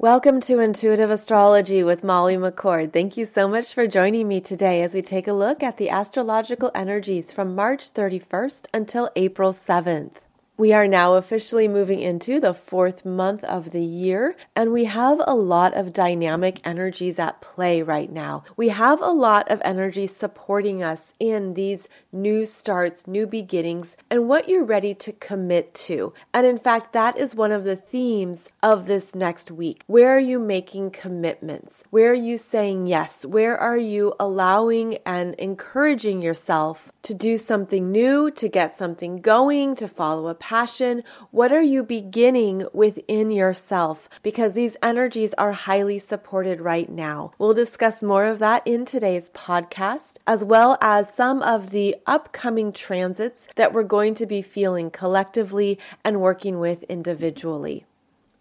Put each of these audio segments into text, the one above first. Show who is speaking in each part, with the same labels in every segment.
Speaker 1: Welcome to Intuitive Astrology with Molly McCord. Thank you so much for joining me today as we take a look at the astrological energies from March 31st until April 7th. We are now officially moving into the fourth month of the year, and we have a lot of dynamic energies at play right now. We have a lot of energy supporting us in these new starts, new beginnings, and what you're ready to commit to. And in fact, that is one of the themes of this next week. Where are you making commitments? Where are you saying yes? Where are you allowing and encouraging yourself to do something new, to get something going, to follow a passion? What are you beginning within yourself? Because these energies are highly supported right now. We'll discuss more of that in today's podcast, as well as some of the upcoming transits that we're going to be feeling collectively and working with individually.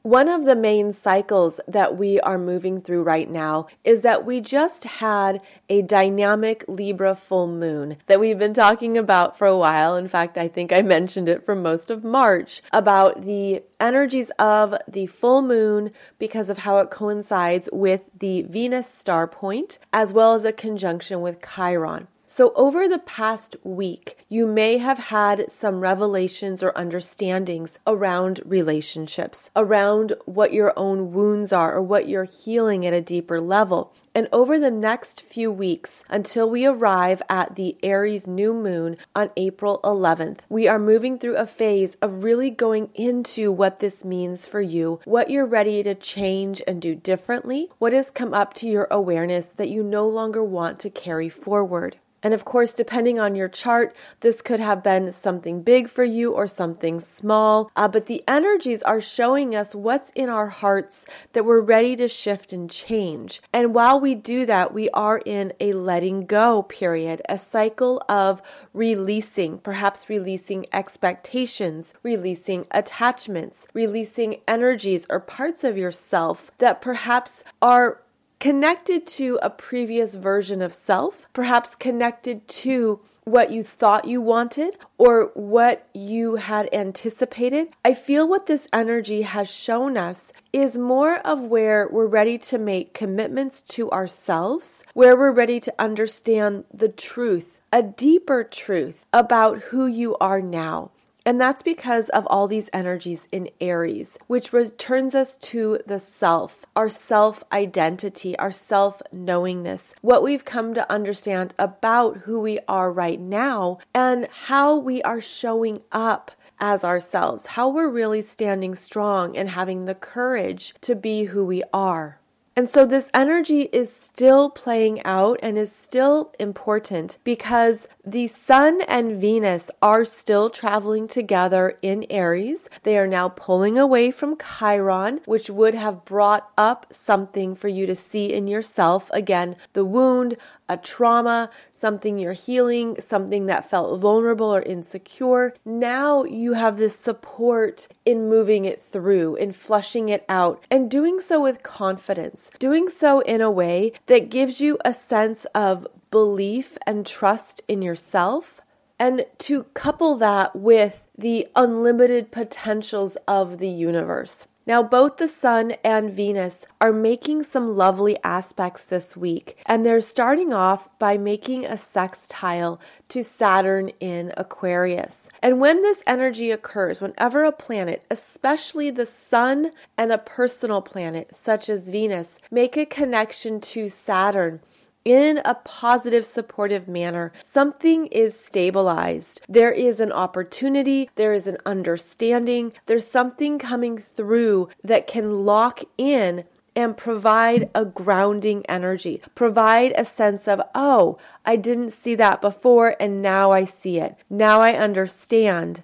Speaker 1: One of the main cycles that we are moving through right now is that we just had a dynamic Libra full moon that we've been talking about for a while. In fact, I think I mentioned it for most of March about the energies of the full moon because of how it coincides with the Venus star point as well as a conjunction with Chiron. So, over the past week, you may have had some revelations or understandings around relationships, around what your own wounds are or what you're healing at a deeper level. And over the next few weeks, until we arrive at the Aries new moon on April 11th, we are moving through a phase of really going into what this means for you, what you're ready to change and do differently, what has come up to your awareness that you no longer want to carry forward. And of course, depending on your chart, this could have been something big for you or something small. Uh, but the energies are showing us what's in our hearts that we're ready to shift and change. And while we do that, we are in a letting go period, a cycle of releasing, perhaps releasing expectations, releasing attachments, releasing energies or parts of yourself that perhaps are connected to a previous version of self, perhaps connected to what you thought you wanted or what you had anticipated. I feel what this energy has shown us is more of where we're ready to make commitments to ourselves, where we're ready to understand the truth, a deeper truth about who you are now. And that's because of all these energies in Aries, which returns us to the self, our self identity, our self knowingness, what we've come to understand about who we are right now, and how we are showing up as ourselves, how we're really standing strong and having the courage to be who we are. And so this energy is still playing out and is still important because the Sun and Venus are still traveling together in Aries. They are now pulling away from Chiron, which would have brought up something for you to see in yourself. Again, the wound, a trauma, something you're healing, something that felt vulnerable or insecure. Now you have this support in moving it through, in flushing it out, and doing so with confidence, doing so in a way that gives you a sense of belief and trust in yourself. And to couple that with the unlimited potentials of the universe. Now, both the Sun and Venus are making some lovely aspects this week, and they're starting off by making a sextile to Saturn in Aquarius. And when this energy occurs, whenever a planet, especially the Sun and a personal planet such as Venus, make a connection to Saturn, in a positive, supportive manner, something is stabilized. There is an opportunity, there is an understanding, there's something coming through that can lock in and provide a grounding energy, provide a sense of, oh, I didn't see that before and now I see it. Now I understand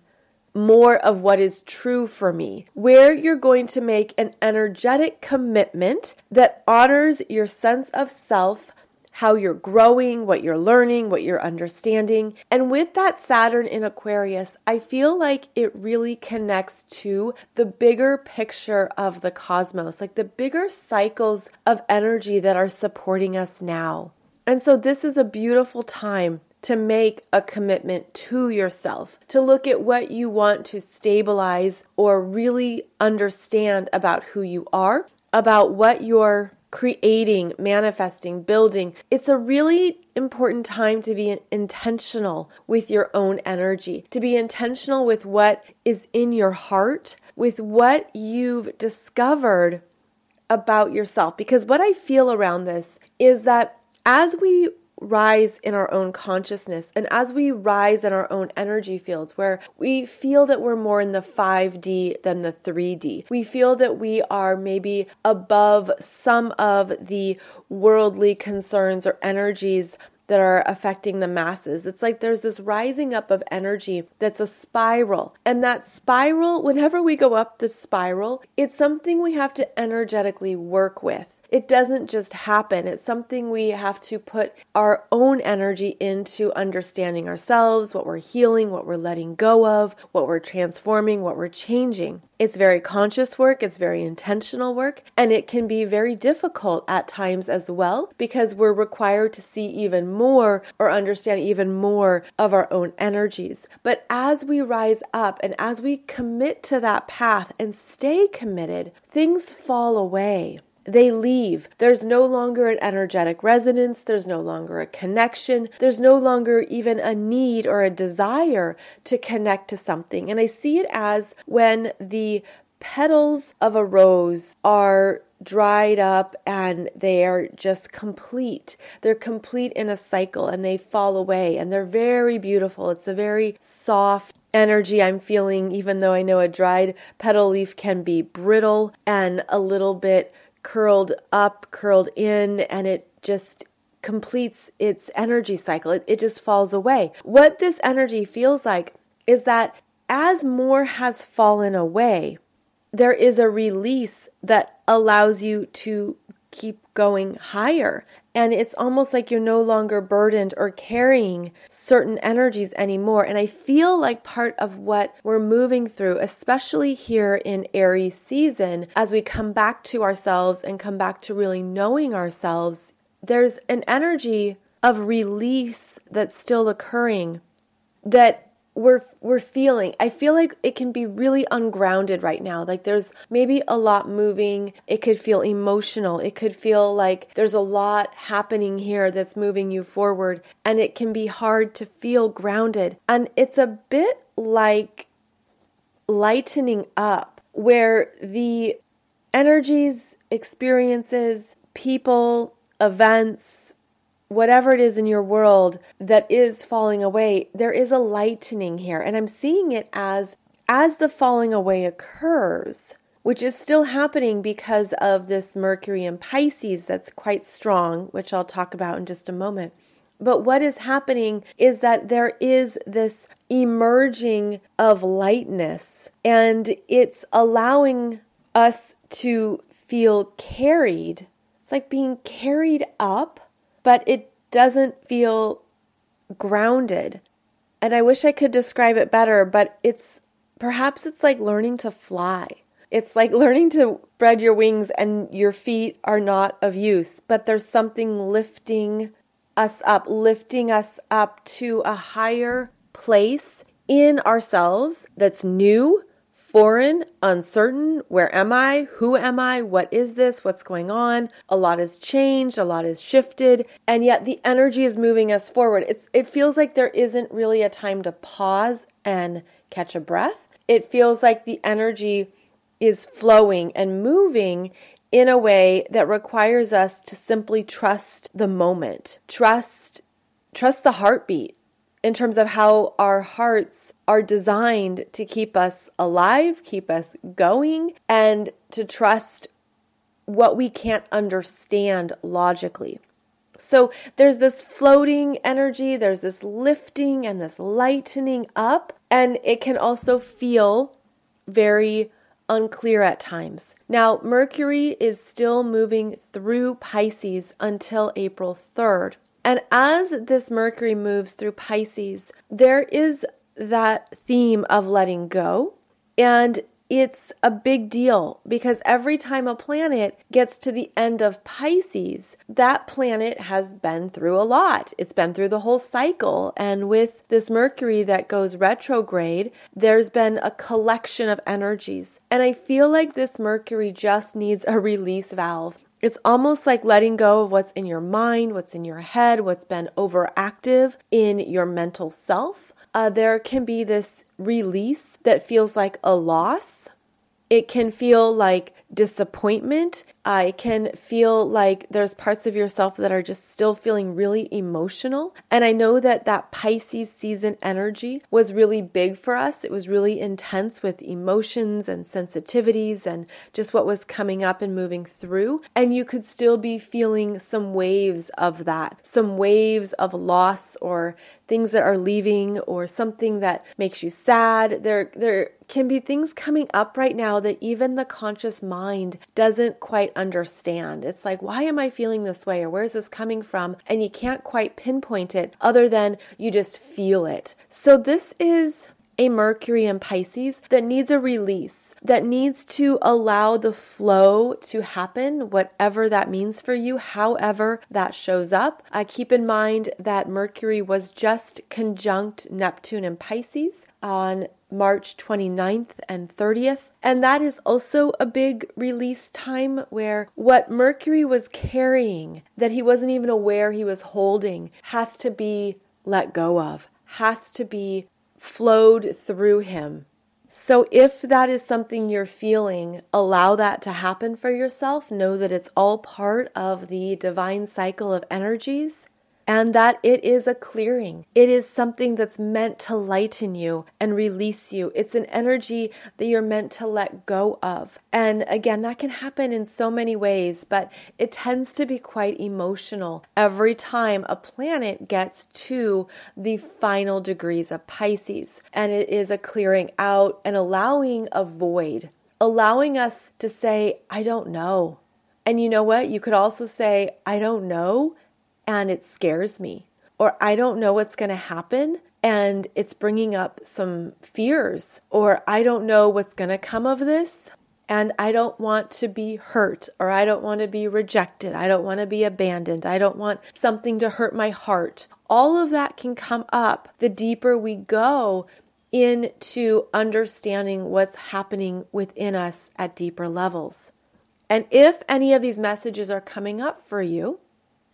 Speaker 1: more of what is true for me, where you're going to make an energetic commitment that honors your sense of self how you're growing, what you're learning, what you're understanding. And with that Saturn in Aquarius, I feel like it really connects to the bigger picture of the cosmos, like the bigger cycles of energy that are supporting us now. And so this is a beautiful time to make a commitment to yourself, to look at what you want to stabilize or really understand about who you are, about what you're creating, manifesting, building. It's a really important time to be intentional with your own energy, to be intentional with what is in your heart, with what you've discovered about yourself. Because what I feel around this is that as we rise in our own consciousness and as we rise in our own energy fields where we feel that we're more in the 5D than the 3D. We feel that we are maybe above some of the worldly concerns or energies that are affecting the masses. It's like there's this rising up of energy that's a spiral. And that spiral, whenever we go up the spiral, it's something we have to energetically work with it doesn't just happen. It's something we have to put our own energy into understanding ourselves, what we're healing, what we're letting go of, what we're transforming, what we're changing. It's very conscious work, it's very intentional work, and it can be very difficult at times as well because we're required to see even more or understand even more of our own energies. But as we rise up and as we commit to that path and stay committed, things fall away they leave. There's no longer an energetic resonance, there's no longer a connection, there's no longer even a need or a desire to connect to something. And I see it as when the petals of a rose are dried up and they are just complete. They're complete in a cycle and they fall away and they're very beautiful. It's a very soft energy I'm feeling, even though I know a dried petal leaf can be brittle and a little bit curled up, curled in, and it just completes its energy cycle. It, it just falls away. What this energy feels like is that as more has fallen away, there is a release that allows you to keep going higher. And it's almost like you're no longer burdened or carrying certain energies anymore. And I feel like part of what we're moving through, especially here in Aries season, as we come back to ourselves and come back to really knowing ourselves, there's an energy of release that's still occurring that we're we're feeling i feel like it can be really ungrounded right now. Like there's maybe a lot moving. It could feel emotional. It could feel like there's a lot happening here that's moving you forward and it can be hard to feel grounded. And it's a bit like lightening up where the energies experiences people events whatever it is in your world that is falling away, there is a lightening here. And I'm seeing it as as the falling away occurs, which is still happening because of this Mercury in Pisces that's quite strong, which I'll talk about in just a moment. But what is happening is that there is this emerging of lightness, and it's allowing us to feel carried. It's like being carried up but it doesn't feel grounded. And I wish I could describe it better, but it's perhaps it's like learning to fly. It's like learning to spread your wings and your feet are not of use, but there's something lifting us up, lifting us up to a higher place in ourselves that's new, foreign, uncertain. Where am I? Who am I? What is this? What's going on? A lot has changed, a lot has shifted, and yet the energy is moving us forward. It's it feels like there isn't really a time to pause and catch a breath. It feels like the energy is flowing and moving in a way that requires us to simply trust the moment. Trust trust the heartbeat in terms of how our hearts are designed to keep us alive, keep us going, and to trust what we can't understand logically. So there's this floating energy, there's this lifting and this lightening up, and it can also feel very unclear at times. Now, Mercury is still moving through Pisces until April 3rd. And as this Mercury moves through Pisces, there is that theme of letting go. And it's a big deal because every time a planet gets to the end of Pisces, that planet has been through a lot. It's been through the whole cycle. And with this Mercury that goes retrograde, there's been a collection of energies. And I feel like this Mercury just needs a release valve. It's almost like letting go of what's in your mind, what's in your head, what's been overactive in your mental self. Uh, there can be this release that feels like a loss it can feel like disappointment. I can feel like there's parts of yourself that are just still feeling really emotional. And I know that that Pisces season energy was really big for us. It was really intense with emotions and sensitivities and just what was coming up and moving through. And you could still be feeling some waves of that, some waves of loss or things that are leaving or something that makes you sad. There there can be things coming up right now that even the conscious mind doesn't quite understand. It's like, why am I feeling this way? Or where's this coming from? And you can't quite pinpoint it other than you just feel it. So, this is a Mercury in Pisces that needs a release that needs to allow the flow to happen, whatever that means for you, however that shows up. I keep in mind that Mercury was just conjunct Neptune and Pisces on March 29th and 30th. And that is also a big release time where what Mercury was carrying, that he wasn't even aware he was holding, has to be let go of, has to be flowed through him. So, if that is something you're feeling, allow that to happen for yourself. Know that it's all part of the divine cycle of energies and that it is a clearing. It is something that's meant to lighten you and release you. It's an energy that you're meant to let go of. And again, that can happen in so many ways, but it tends to be quite emotional every time a planet gets to the final degrees of Pisces. And it is a clearing out and allowing a void, allowing us to say, I don't know. And you know what? You could also say, I don't know and it scares me, or I don't know what's going to happen and it's bringing up some fears, or I don't know what's going to come of this. And I don't want to be hurt, or I don't want to be rejected. I don't want to be abandoned. I don't want something to hurt my heart. All of that can come up the deeper we go into understanding what's happening within us at deeper levels. And if any of these messages are coming up for you,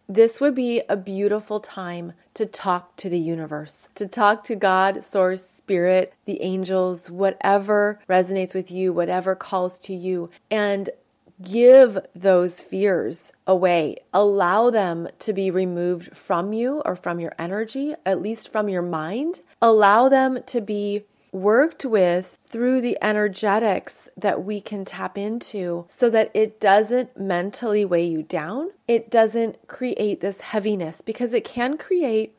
Speaker 1: this would be a beautiful time to talk to the universe, to talk to God, Source, Spirit, the angels, whatever resonates with you, whatever calls to you, and give those fears away. Allow them to be removed from you or from your energy, at least from your mind. Allow them to be worked with through the energetics that we can tap into so that it doesn't mentally weigh you down. It doesn't create this heaviness because it can create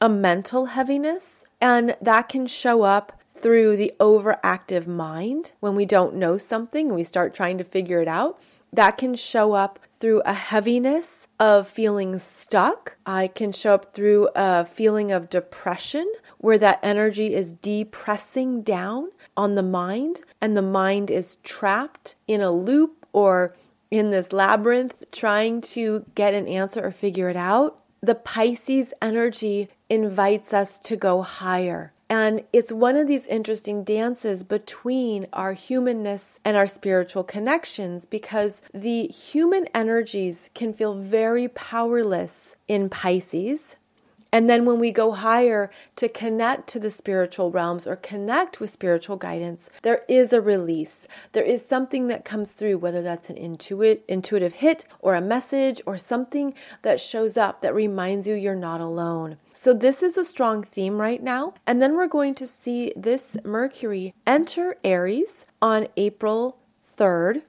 Speaker 1: a mental heaviness, and that can show up through the overactive mind when we don't know something and we start trying to figure it out. That can show up through a heaviness of feeling stuck. I can show up through a feeling of depression where that energy is depressing down on the mind and the mind is trapped in a loop or in this labyrinth trying to get an answer or figure it out. The Pisces energy invites us to go higher. And it's one of these interesting dances between our humanness and our spiritual connections because the human energies can feel very powerless in Pisces and then when we go higher to connect to the spiritual realms or connect with spiritual guidance, there is a release. There is something that comes through, whether that's an intuit, intuitive hit or a message or something that shows up that reminds you you're not alone. So, this is a strong theme right now. And then we're going to see this Mercury enter Aries on April 3rd.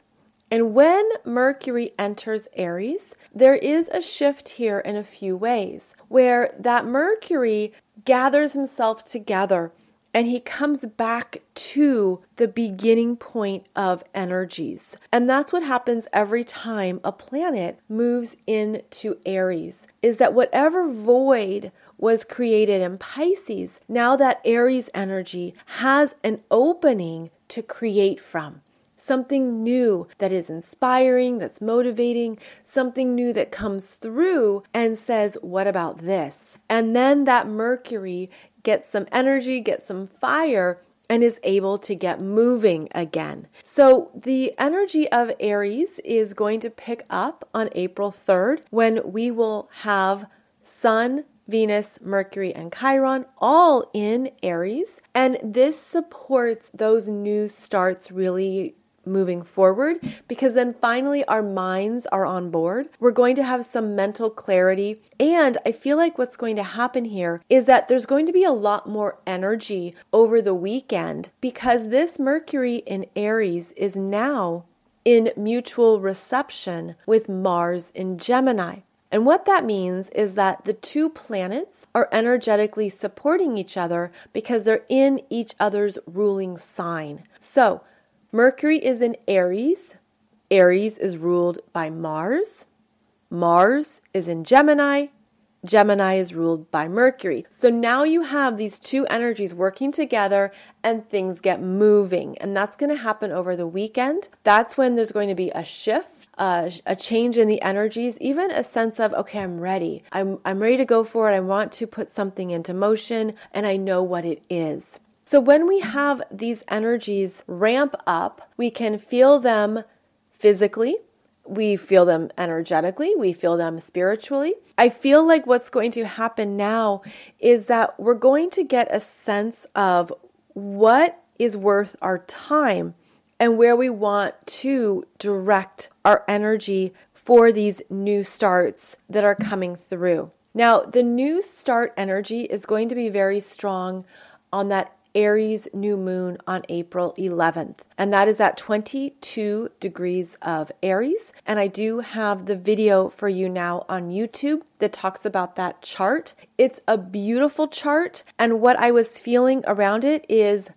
Speaker 1: And when Mercury enters Aries, there is a shift here in a few ways where that Mercury gathers himself together and he comes back to the beginning point of energies. And that's what happens every time a planet moves into Aries is that whatever void was created in Pisces, now that Aries energy has an opening to create from something new that is inspiring, that's motivating, something new that comes through and says, What about this? And then that Mercury gets some energy, gets some fire. And is able to get moving again. So, the energy of Aries is going to pick up on April 3rd when we will have Sun, Venus, Mercury, and Chiron all in Aries. And this supports those new starts really moving forward because then finally our minds are on board. We're going to have some mental clarity. And I feel like what's going to happen here is that there's going to be a lot more energy over the weekend because this Mercury in Aries is now in mutual reception with Mars in Gemini. And what that means is that the two planets are energetically supporting each other because they're in each other's ruling sign. So, Mercury is in Aries. Aries is ruled by Mars. Mars is in Gemini. Gemini is ruled by Mercury. So now you have these two energies working together and things get moving. And that's going to happen over the weekend. That's when there's going to be a shift. Uh, a change in the energies, even a sense of okay, I'm ready. I'm I'm ready to go for it. I want to put something into motion, and I know what it is. So when we have these energies ramp up, we can feel them physically, we feel them energetically, we feel them spiritually. I feel like what's going to happen now is that we're going to get a sense of what is worth our time and where we want to direct our energy for these new starts that are coming through. Now, the new start energy is going to be very strong on that Aries new moon on April 11th, and that is at 22 degrees of Aries. And I do have the video for you now on YouTube that talks about that chart. It's a beautiful chart, and what I was feeling around it is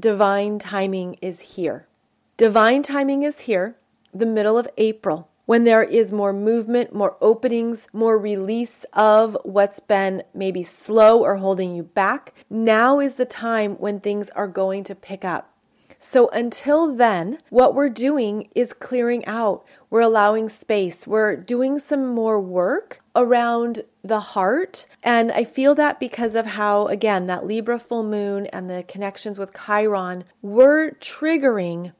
Speaker 1: divine timing is here. Divine timing is here, the middle of April when there is more movement, more openings, more release of what's been maybe slow or holding you back, now is the time when things are going to pick up. So until then, what we're doing is clearing out. We're allowing space. We're doing some more work around the heart. And I feel that because of how, again, that Libra full moon and the connections with Chiron, we're triggering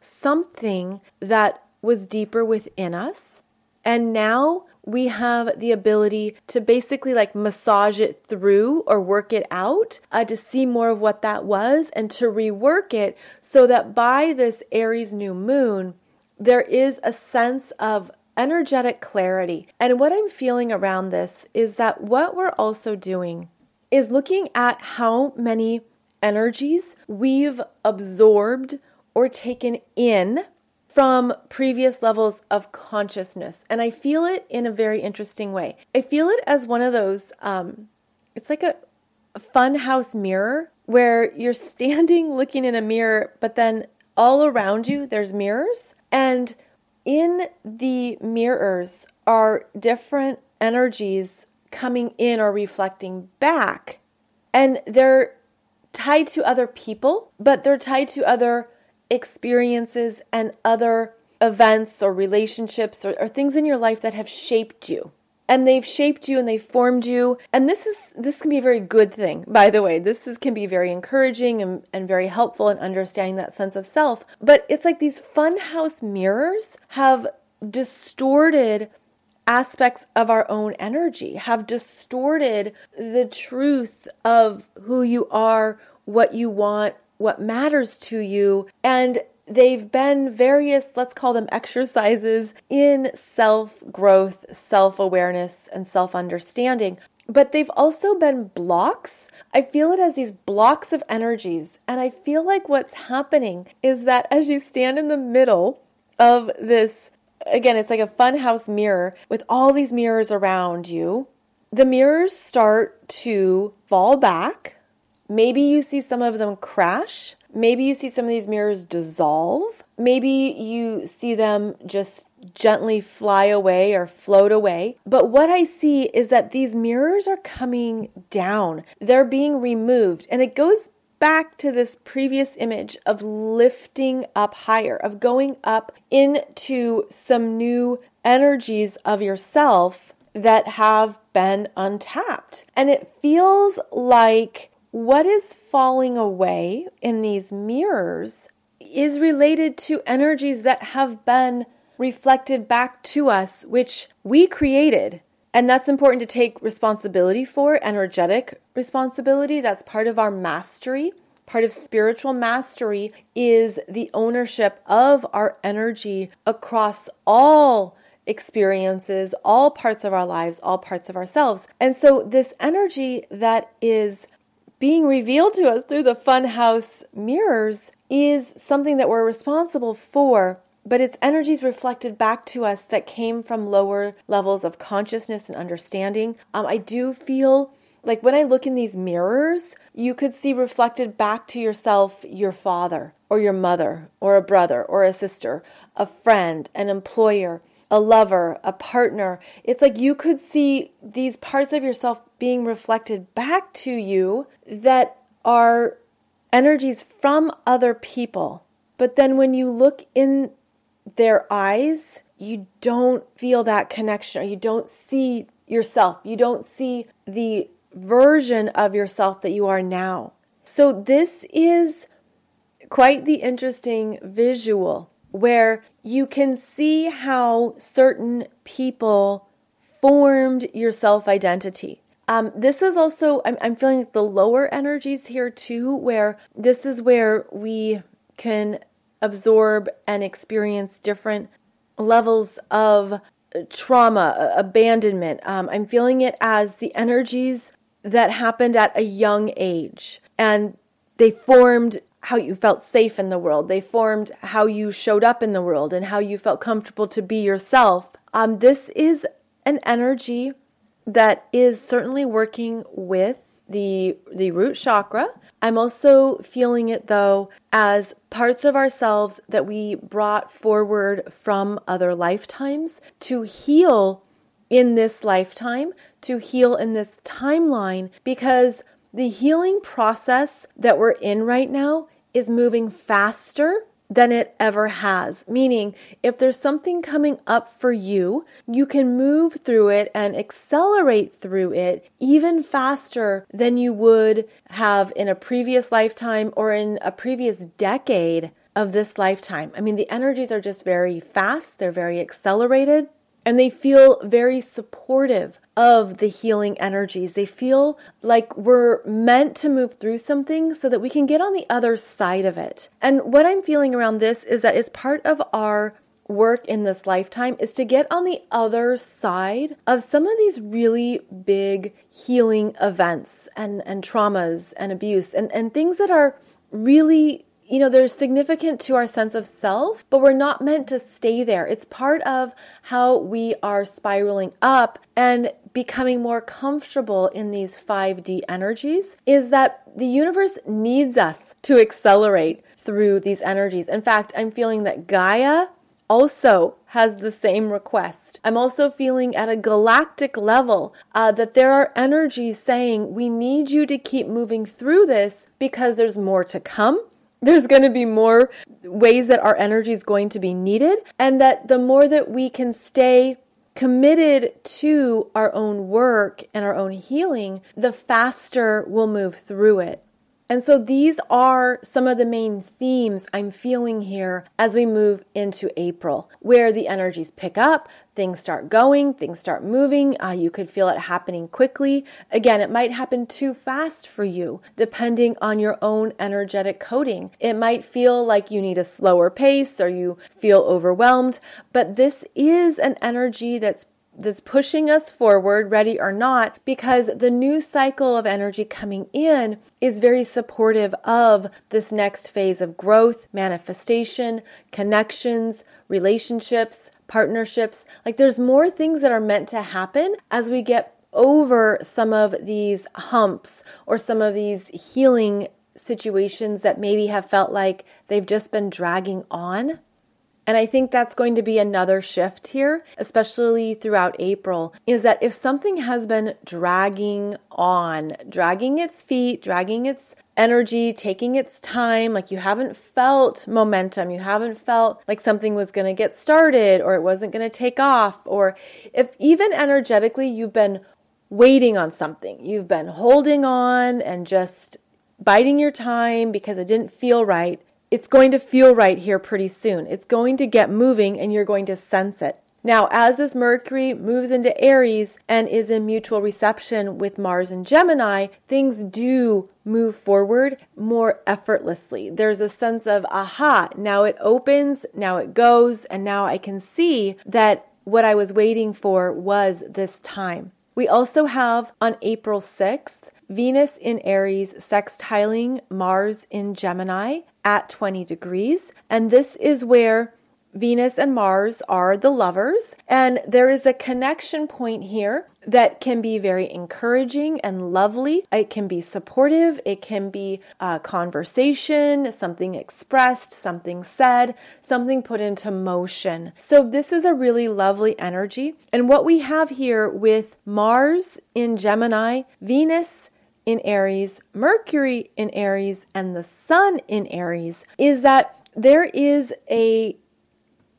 Speaker 1: something that was deeper within us. And now we have the ability to basically like massage it through or work it out uh, to see more of what that was and to rework it so that by this Aries new moon, there is a sense of energetic clarity. And what I'm feeling around this is that what we're also doing is looking at how many energies we've absorbed or taken in from previous levels of consciousness. And I feel it in a very interesting way. I feel it as one of those, um, it's like a, a fun house mirror where you're standing looking in a mirror, but then all around you there's mirrors. And in the mirrors are different energies coming in or reflecting back. And they're tied to other people, but they're tied to other experiences and other events or relationships or, or, things in your life that have shaped you. And they've shaped you and they've formed you. And this is this can be a very good thing by the way. This is, can be very encouraging and, and very helpful in understanding that sense of self. But it's like these funhouse mirrors have distorted aspects of our own energy have distorted the truth of who you are what you want what matters to you. And they've been various, let's call them exercises in self growth, self awareness, and self understanding. But they've also been blocks. I feel it as these blocks of energies. And I feel like what's happening is that as you stand in the middle of this, again, it's like a funhouse mirror with all these mirrors around you, the mirrors start to fall back Maybe you see some of them crash. Maybe you see some of these mirrors dissolve. Maybe you see them just gently fly away or float away. But what I see is that these mirrors are coming down, they're being removed. And it goes back to this previous image of lifting up higher, of going up into some new energies of yourself that have been untapped. And it feels like what is falling away in these mirrors is related to energies that have been reflected back to us, which we created. And that's important to take responsibility for, energetic responsibility. That's part of our mastery. Part of spiritual mastery is the ownership of our energy across all experiences, all parts of our lives, all parts of ourselves. And so, this energy that is being revealed to us through the funhouse mirrors is something that we're responsible for but it's energies reflected back to us that came from lower levels of consciousness and understanding. Um, I do feel like when I look in these mirrors, you could see reflected back to yourself your father or your mother or a brother or a sister, a friend, an employer, a lover, a partner. It's like you could see these parts of yourself being reflected back to you that are energies from other people. But then when you look in their eyes, you don't feel that connection or you don't see yourself. You don't see the version of yourself that you are now. So, this is quite the interesting visual where you can see how certain people formed your self identity. Um, this is also, I'm, I'm feeling the lower energies here too, where this is where we can absorb and experience different levels of trauma, abandonment. Um, I'm feeling it as the energies that happened at a young age and they formed how you felt safe in the world. They formed how you showed up in the world and how you felt comfortable to be yourself. Um, this is an energy that is certainly working with the the root chakra I'm also feeling it though as parts of ourselves that we brought forward from other lifetimes to heal in this lifetime, to heal in this timeline, because the healing process that we're in right now is moving faster than it ever has. Meaning, if there's something coming up for you, you can move through it and accelerate through it even faster than you would have in a previous lifetime or in a previous decade of this lifetime. I mean, the energies are just very fast, they're very accelerated and they feel very supportive of the healing energies. They feel like we're meant to move through something so that we can get on the other side of it. And what I'm feeling around this is that it's part of our work in this lifetime is to get on the other side of some of these really big healing events and, and traumas and abuse and, and things that are really you know, they're significant to our sense of self, but we're not meant to stay there. It's part of how we are spiraling up and becoming more comfortable in these 5D energies is that the universe needs us to accelerate through these energies. In fact, I'm feeling that Gaia also has the same request. I'm also feeling at a galactic level uh, that there are energies saying we need you to keep moving through this because there's more to come there's going to be more ways that our energy is going to be needed, and that the more that we can stay committed to our own work and our own healing, the faster we'll move through it. And so these are some of the main themes I'm feeling here as we move into April, where the energies pick up, things start going, things start moving. Uh, you could feel it happening quickly. Again, it might happen too fast for you, depending on your own energetic coding. It might feel like you need a slower pace or you feel overwhelmed, but this is an energy that's that's pushing us forward, ready or not, because the new cycle of energy coming in is very supportive of this next phase of growth, manifestation, connections, relationships, partnerships. Like there's more things that are meant to happen as we get over some of these humps or some of these healing situations that maybe have felt like they've just been dragging on. And I think that's going to be another shift here, especially throughout April, is that if something has been dragging on, dragging its feet, dragging its energy, taking its time, like you haven't felt momentum, you haven't felt like something was going to get started or it wasn't going to take off, or if even energetically you've been waiting on something, you've been holding on and just biding your time because it didn't feel right, it's going to feel right here pretty soon. It's going to get moving and you're going to sense it. Now, as this Mercury moves into Aries and is in mutual reception with Mars and Gemini, things do move forward more effortlessly. There's a sense of, aha, now it opens, now it goes, and now I can see that what I was waiting for was this time. We also have on April 6th, Venus in Aries sextiling Mars in Gemini at 20 degrees. And this is where Venus and Mars are the lovers, and there is a connection point here that can be very encouraging and lovely. It can be supportive, it can be a conversation, something expressed, something said, something put into motion. So, this is a really lovely energy. And what we have here with Mars in Gemini, Venus in Aries, Mercury in Aries, and the Sun in Aries is that there is a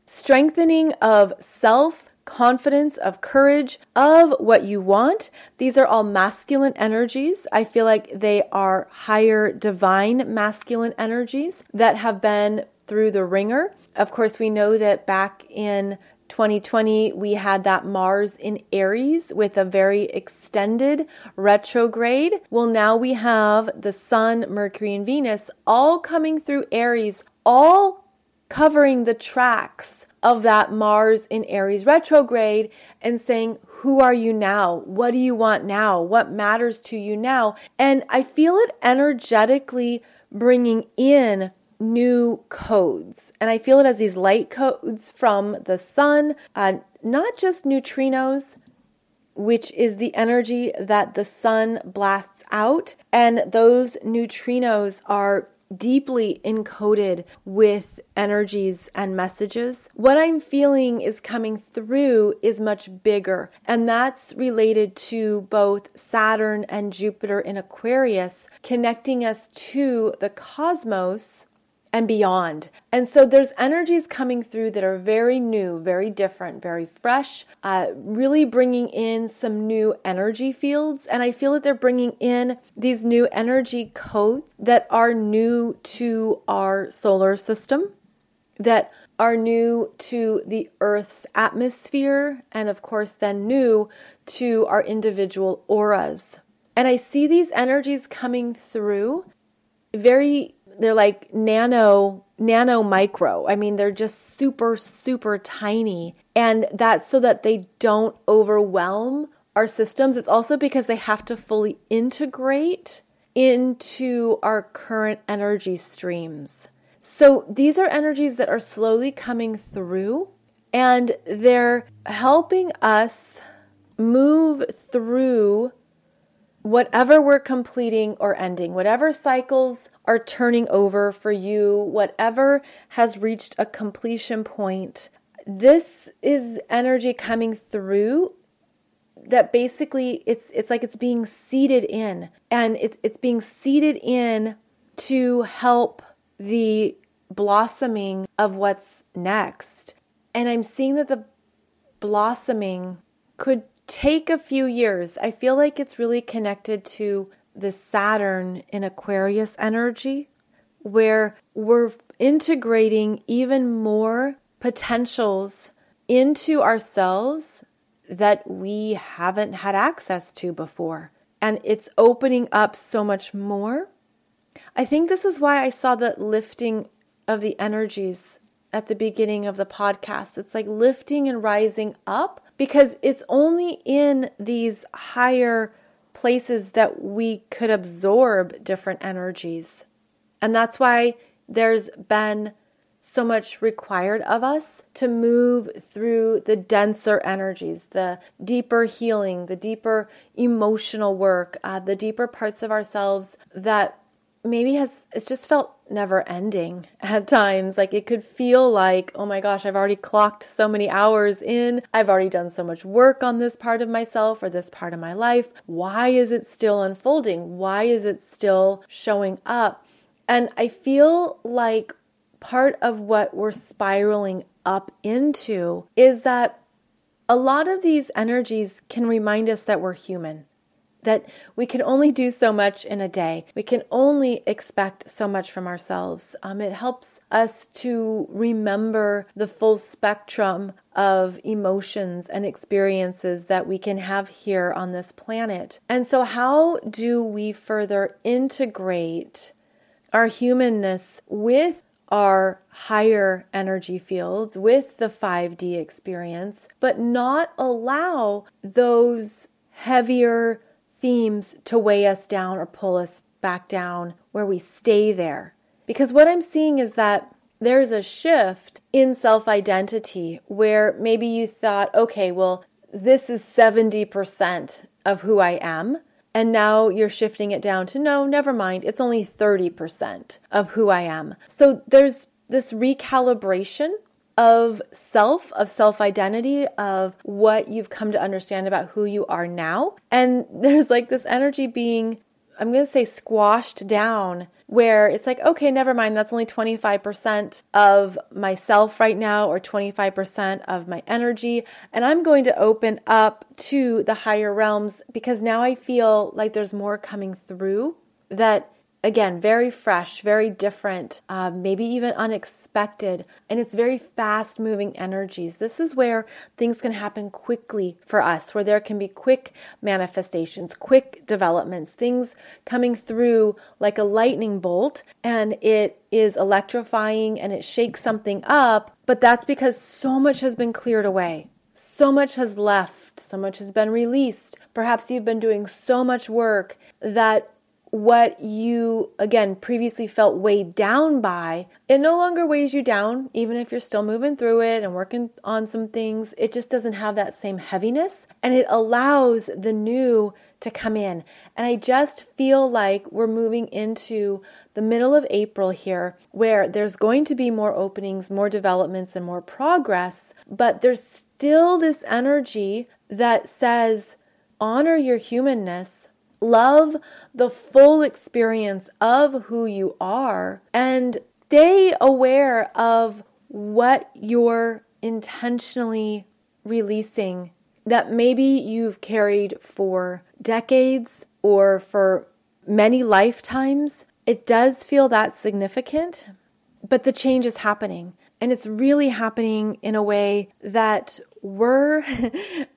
Speaker 1: strengthening of self confidence, of courage, of what you want. These are all masculine energies. I feel like they are higher divine masculine energies that have been through the ringer. Of course, we know that back in 2020, we had that Mars in Aries with a very extended retrograde. Well, now we have the Sun, Mercury, and Venus all coming through Aries, all covering the tracks of that Mars in Aries retrograde and saying, Who are you now? What do you want now? What matters to you now? And I feel it energetically bringing in new codes. And I feel it as these light codes from the sun, uh, not just neutrinos, which is the energy that the sun blasts out. And those neutrinos are deeply encoded with energies and messages. What I'm feeling is coming through is much bigger, and that's related to both Saturn and Jupiter in Aquarius, connecting us to the cosmos and beyond. And so there's energies coming through that are very new, very different, very fresh, uh, really bringing in some new energy fields. And I feel that they're bringing in these new energy codes that are new to our solar system, that are new to the Earth's atmosphere, and of course, then new to our individual auras. And I see these energies coming through very they're like nano nano micro. I mean, they're just super super tiny and that's so that they don't overwhelm our systems. It's also because they have to fully integrate into our current energy streams. So these are energies that are slowly coming through and they're helping us move through whatever we're completing or ending, whatever cycles are turning over for you, whatever has reached a completion point, this is energy coming through that basically it's it's like it's being seeded in and it's it's being seeded in to help the blossoming of what's next. And I'm seeing that the blossoming could take a few years. I feel like it's really connected to the Saturn in Aquarius energy, where we're integrating even more potentials into ourselves that we haven't had access to before. And it's opening up so much more. I think this is why I saw the lifting of the energies at the beginning of the podcast. It's like lifting and rising up because it's only in these higher places that we could absorb different energies. And that's why there's been so much required of us to move through the denser energies, the deeper healing, the deeper emotional work, uh, the deeper parts of ourselves that maybe has it's just felt never ending at times. Like it could feel like, oh my gosh, I've already clocked so many hours in. I've already done so much work on this part of myself or this part of my life. Why is it still unfolding? Why is it still showing up? And I feel like part of what we're spiraling up into is that a lot of these energies can remind us that we're human that we can only do so much in a day. We can only expect so much from ourselves. Um, it helps us to remember the full spectrum of emotions and experiences that we can have here on this planet. And so, how do we further integrate our humanness with our higher energy fields with the 5D experience, but not allow those heavier themes to weigh us down or pull us back down where we stay there. Because what I'm seeing is that there's a shift in self identity where maybe you thought, okay, well, this is 70% of who I am. And now you're shifting it down to no, never mind, it's only 30% of who I am. So there's this recalibration of self, of self identity, of what you've come to understand about who you are now. And there's like this energy being, I'm going to say, squashed down where it's like, okay, never mind, that's only 25% of myself right now, or 25% of my energy. And I'm going to open up to the higher realms because now I feel like there's more coming through that again, very fresh, very different, uh, maybe even unexpected, and it's very fast moving energies. This is where things can happen quickly for us, where there can be quick manifestations, quick developments, things coming through like a lightning bolt, and it is electrifying and it shakes something up, but that's because so much has been cleared away. So much has left, so much has been released. Perhaps you've been doing so much work that what you, again, previously felt weighed down by, it no longer weighs you down, even if you're still moving through it and working on some things. It just doesn't have that same heaviness and it allows the new to come in. And I just feel like we're moving into the middle of April here where there's going to be more openings, more developments, and more progress, but there's still this energy that says, honor your humanness Love the full experience of who you are and stay aware of what you're intentionally releasing that maybe you've carried for decades or for many lifetimes. It does feel that significant, but the change is happening. And it's really happening in a way that we're,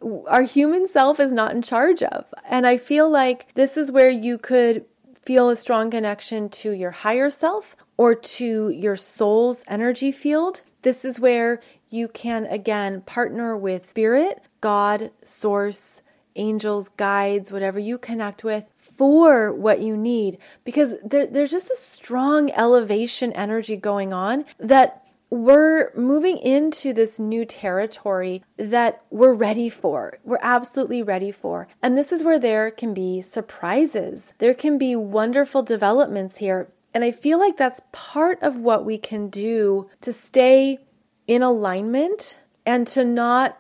Speaker 1: our human self is not in charge of. And I feel like this is where you could feel a strong connection to your higher self or to your soul's energy field. This is where you can again partner with spirit, God, source, angels, guides, whatever you connect with for what you need because there, there's just a strong elevation energy going on that we're moving into this new territory that we're ready for. We're absolutely ready for. And this is where there can be surprises. There can be wonderful developments here. And I feel like that's part of what we can do to stay in alignment and to not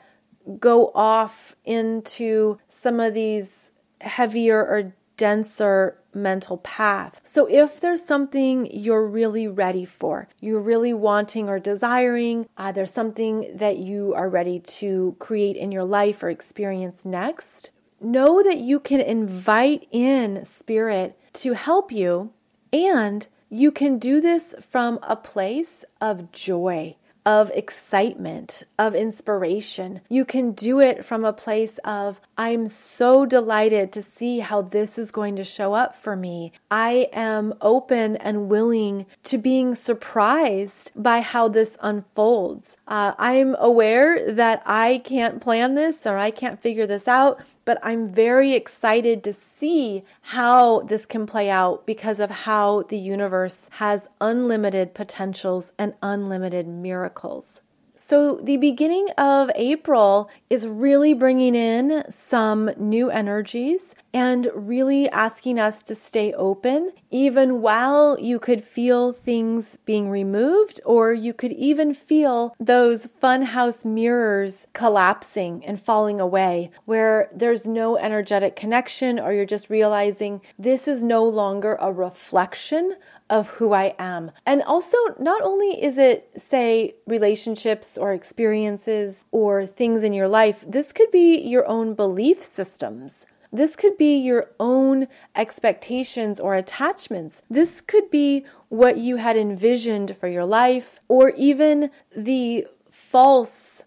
Speaker 1: go off into some of these heavier or denser mental path. So, if there's something you're really ready for, you're really wanting or desiring, uh, there's something that you are ready to create in your life or experience next, know that you can invite in spirit to help you, and you can do this from a place of joy of excitement, of inspiration. You can do it from a place of, I'm so delighted to see how this is going to show up for me. I am open and willing to being surprised by how this unfolds. Uh, I'm aware that I can't plan this or I can't figure this out but I'm very excited to see how this can play out because of how the universe has unlimited potentials and unlimited miracles. So, the beginning of April is really bringing in some new energies and really asking us to stay open, even while you could feel things being removed, or you could even feel those funhouse mirrors collapsing and falling away, where there's no energetic connection, or you're just realizing this is no longer a reflection of who I am. And also, not only is it, say, relationships or experiences or things in your life, this could be your own belief systems. This could be your own expectations or attachments. This could be what you had envisioned for your life, or even the false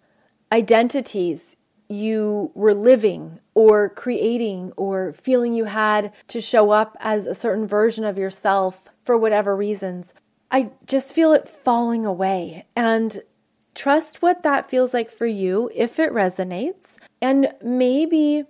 Speaker 1: identities you were living or creating or feeling you had to show up as a certain version of yourself for whatever reasons. I just feel it falling away and trust what that feels like for you if it resonates and maybe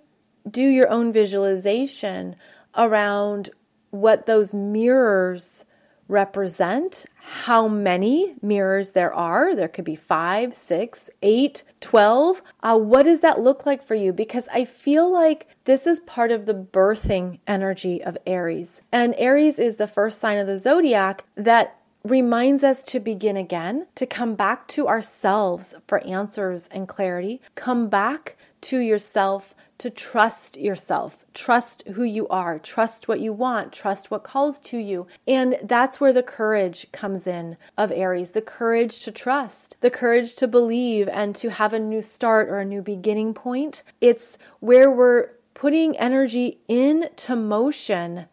Speaker 1: do your own visualization around what those mirrors represent how many mirrors there are. There could be five, six, eight, twelve. Uh, what does that look like for you? Because I feel like this is part of the birthing energy of Aries. And Aries is the first sign of the zodiac that reminds us to begin again, to come back to ourselves for answers and clarity, come back to yourself to trust yourself, trust who you are, trust what you want, trust what calls to you. And that's where the courage comes in of Aries the courage to trust, the courage to believe and to have a new start or a new beginning point. It's where we're putting energy into motion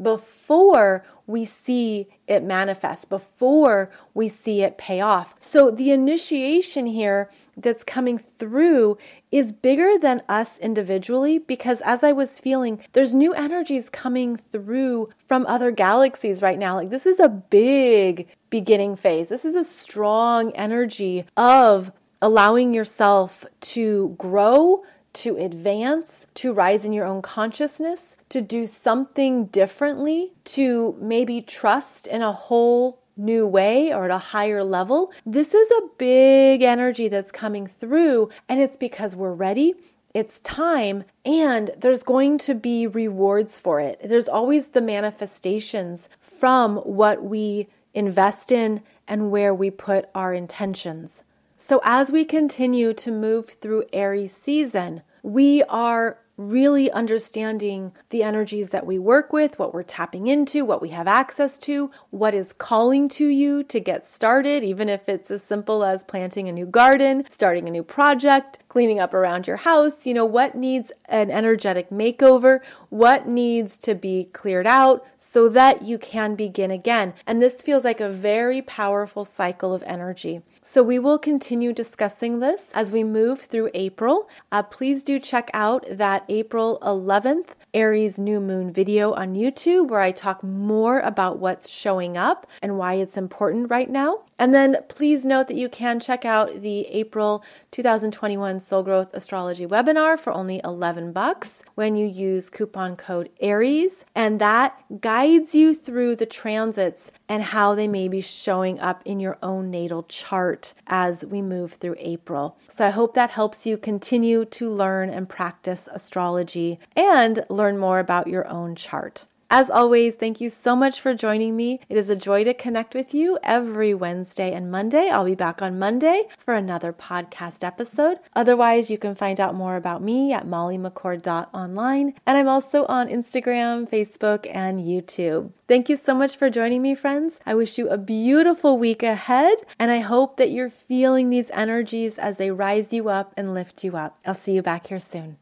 Speaker 1: before we see it manifest, before we see it pay off. So the initiation here that's coming through is bigger than us individually because as I was feeling, there's new energies coming through from other galaxies right now. Like this is a big beginning phase. This is a strong energy of allowing yourself to grow, to advance, to rise in your own consciousness to do something differently, to maybe trust in a whole new way or at a higher level. This is a big energy that's coming through, and it's because we're ready. It's time, and there's going to be rewards for it. There's always the manifestations from what we invest in and where we put our intentions. So, as we continue to move through Aries season, we are really understanding the energies that we work with, what we're tapping into, what we have access to, what is calling to you to get started, even if it's as simple as planting a new garden, starting a new project, cleaning up around your house. You know, what needs an energetic makeover, what needs to be cleared out so that you can begin again. And this feels like a very powerful cycle of energy. So, we will continue discussing this as we move through April. Uh, please do check out that April 11th Aries new moon video on YouTube where I talk more about what's showing up and why it's important right now. And then please note that you can check out the April 2021 Soul Growth Astrology webinar for only 11 bucks when you use coupon code ARIES and that guides you through the transits and how they may be showing up in your own natal chart as we move through April. So I hope that helps you continue to learn and practice astrology and learn more about your own chart. As always, thank you so much for joining me. It is a joy to connect with you every Wednesday and Monday. I'll be back on Monday for another podcast episode. Otherwise, you can find out more about me at mollymccord.online. And I'm also on Instagram, Facebook, and YouTube. Thank you so much for joining me, friends. I wish you a beautiful week ahead, and I hope that you're feeling these energies as they rise you up and lift you up. I'll see you back here soon.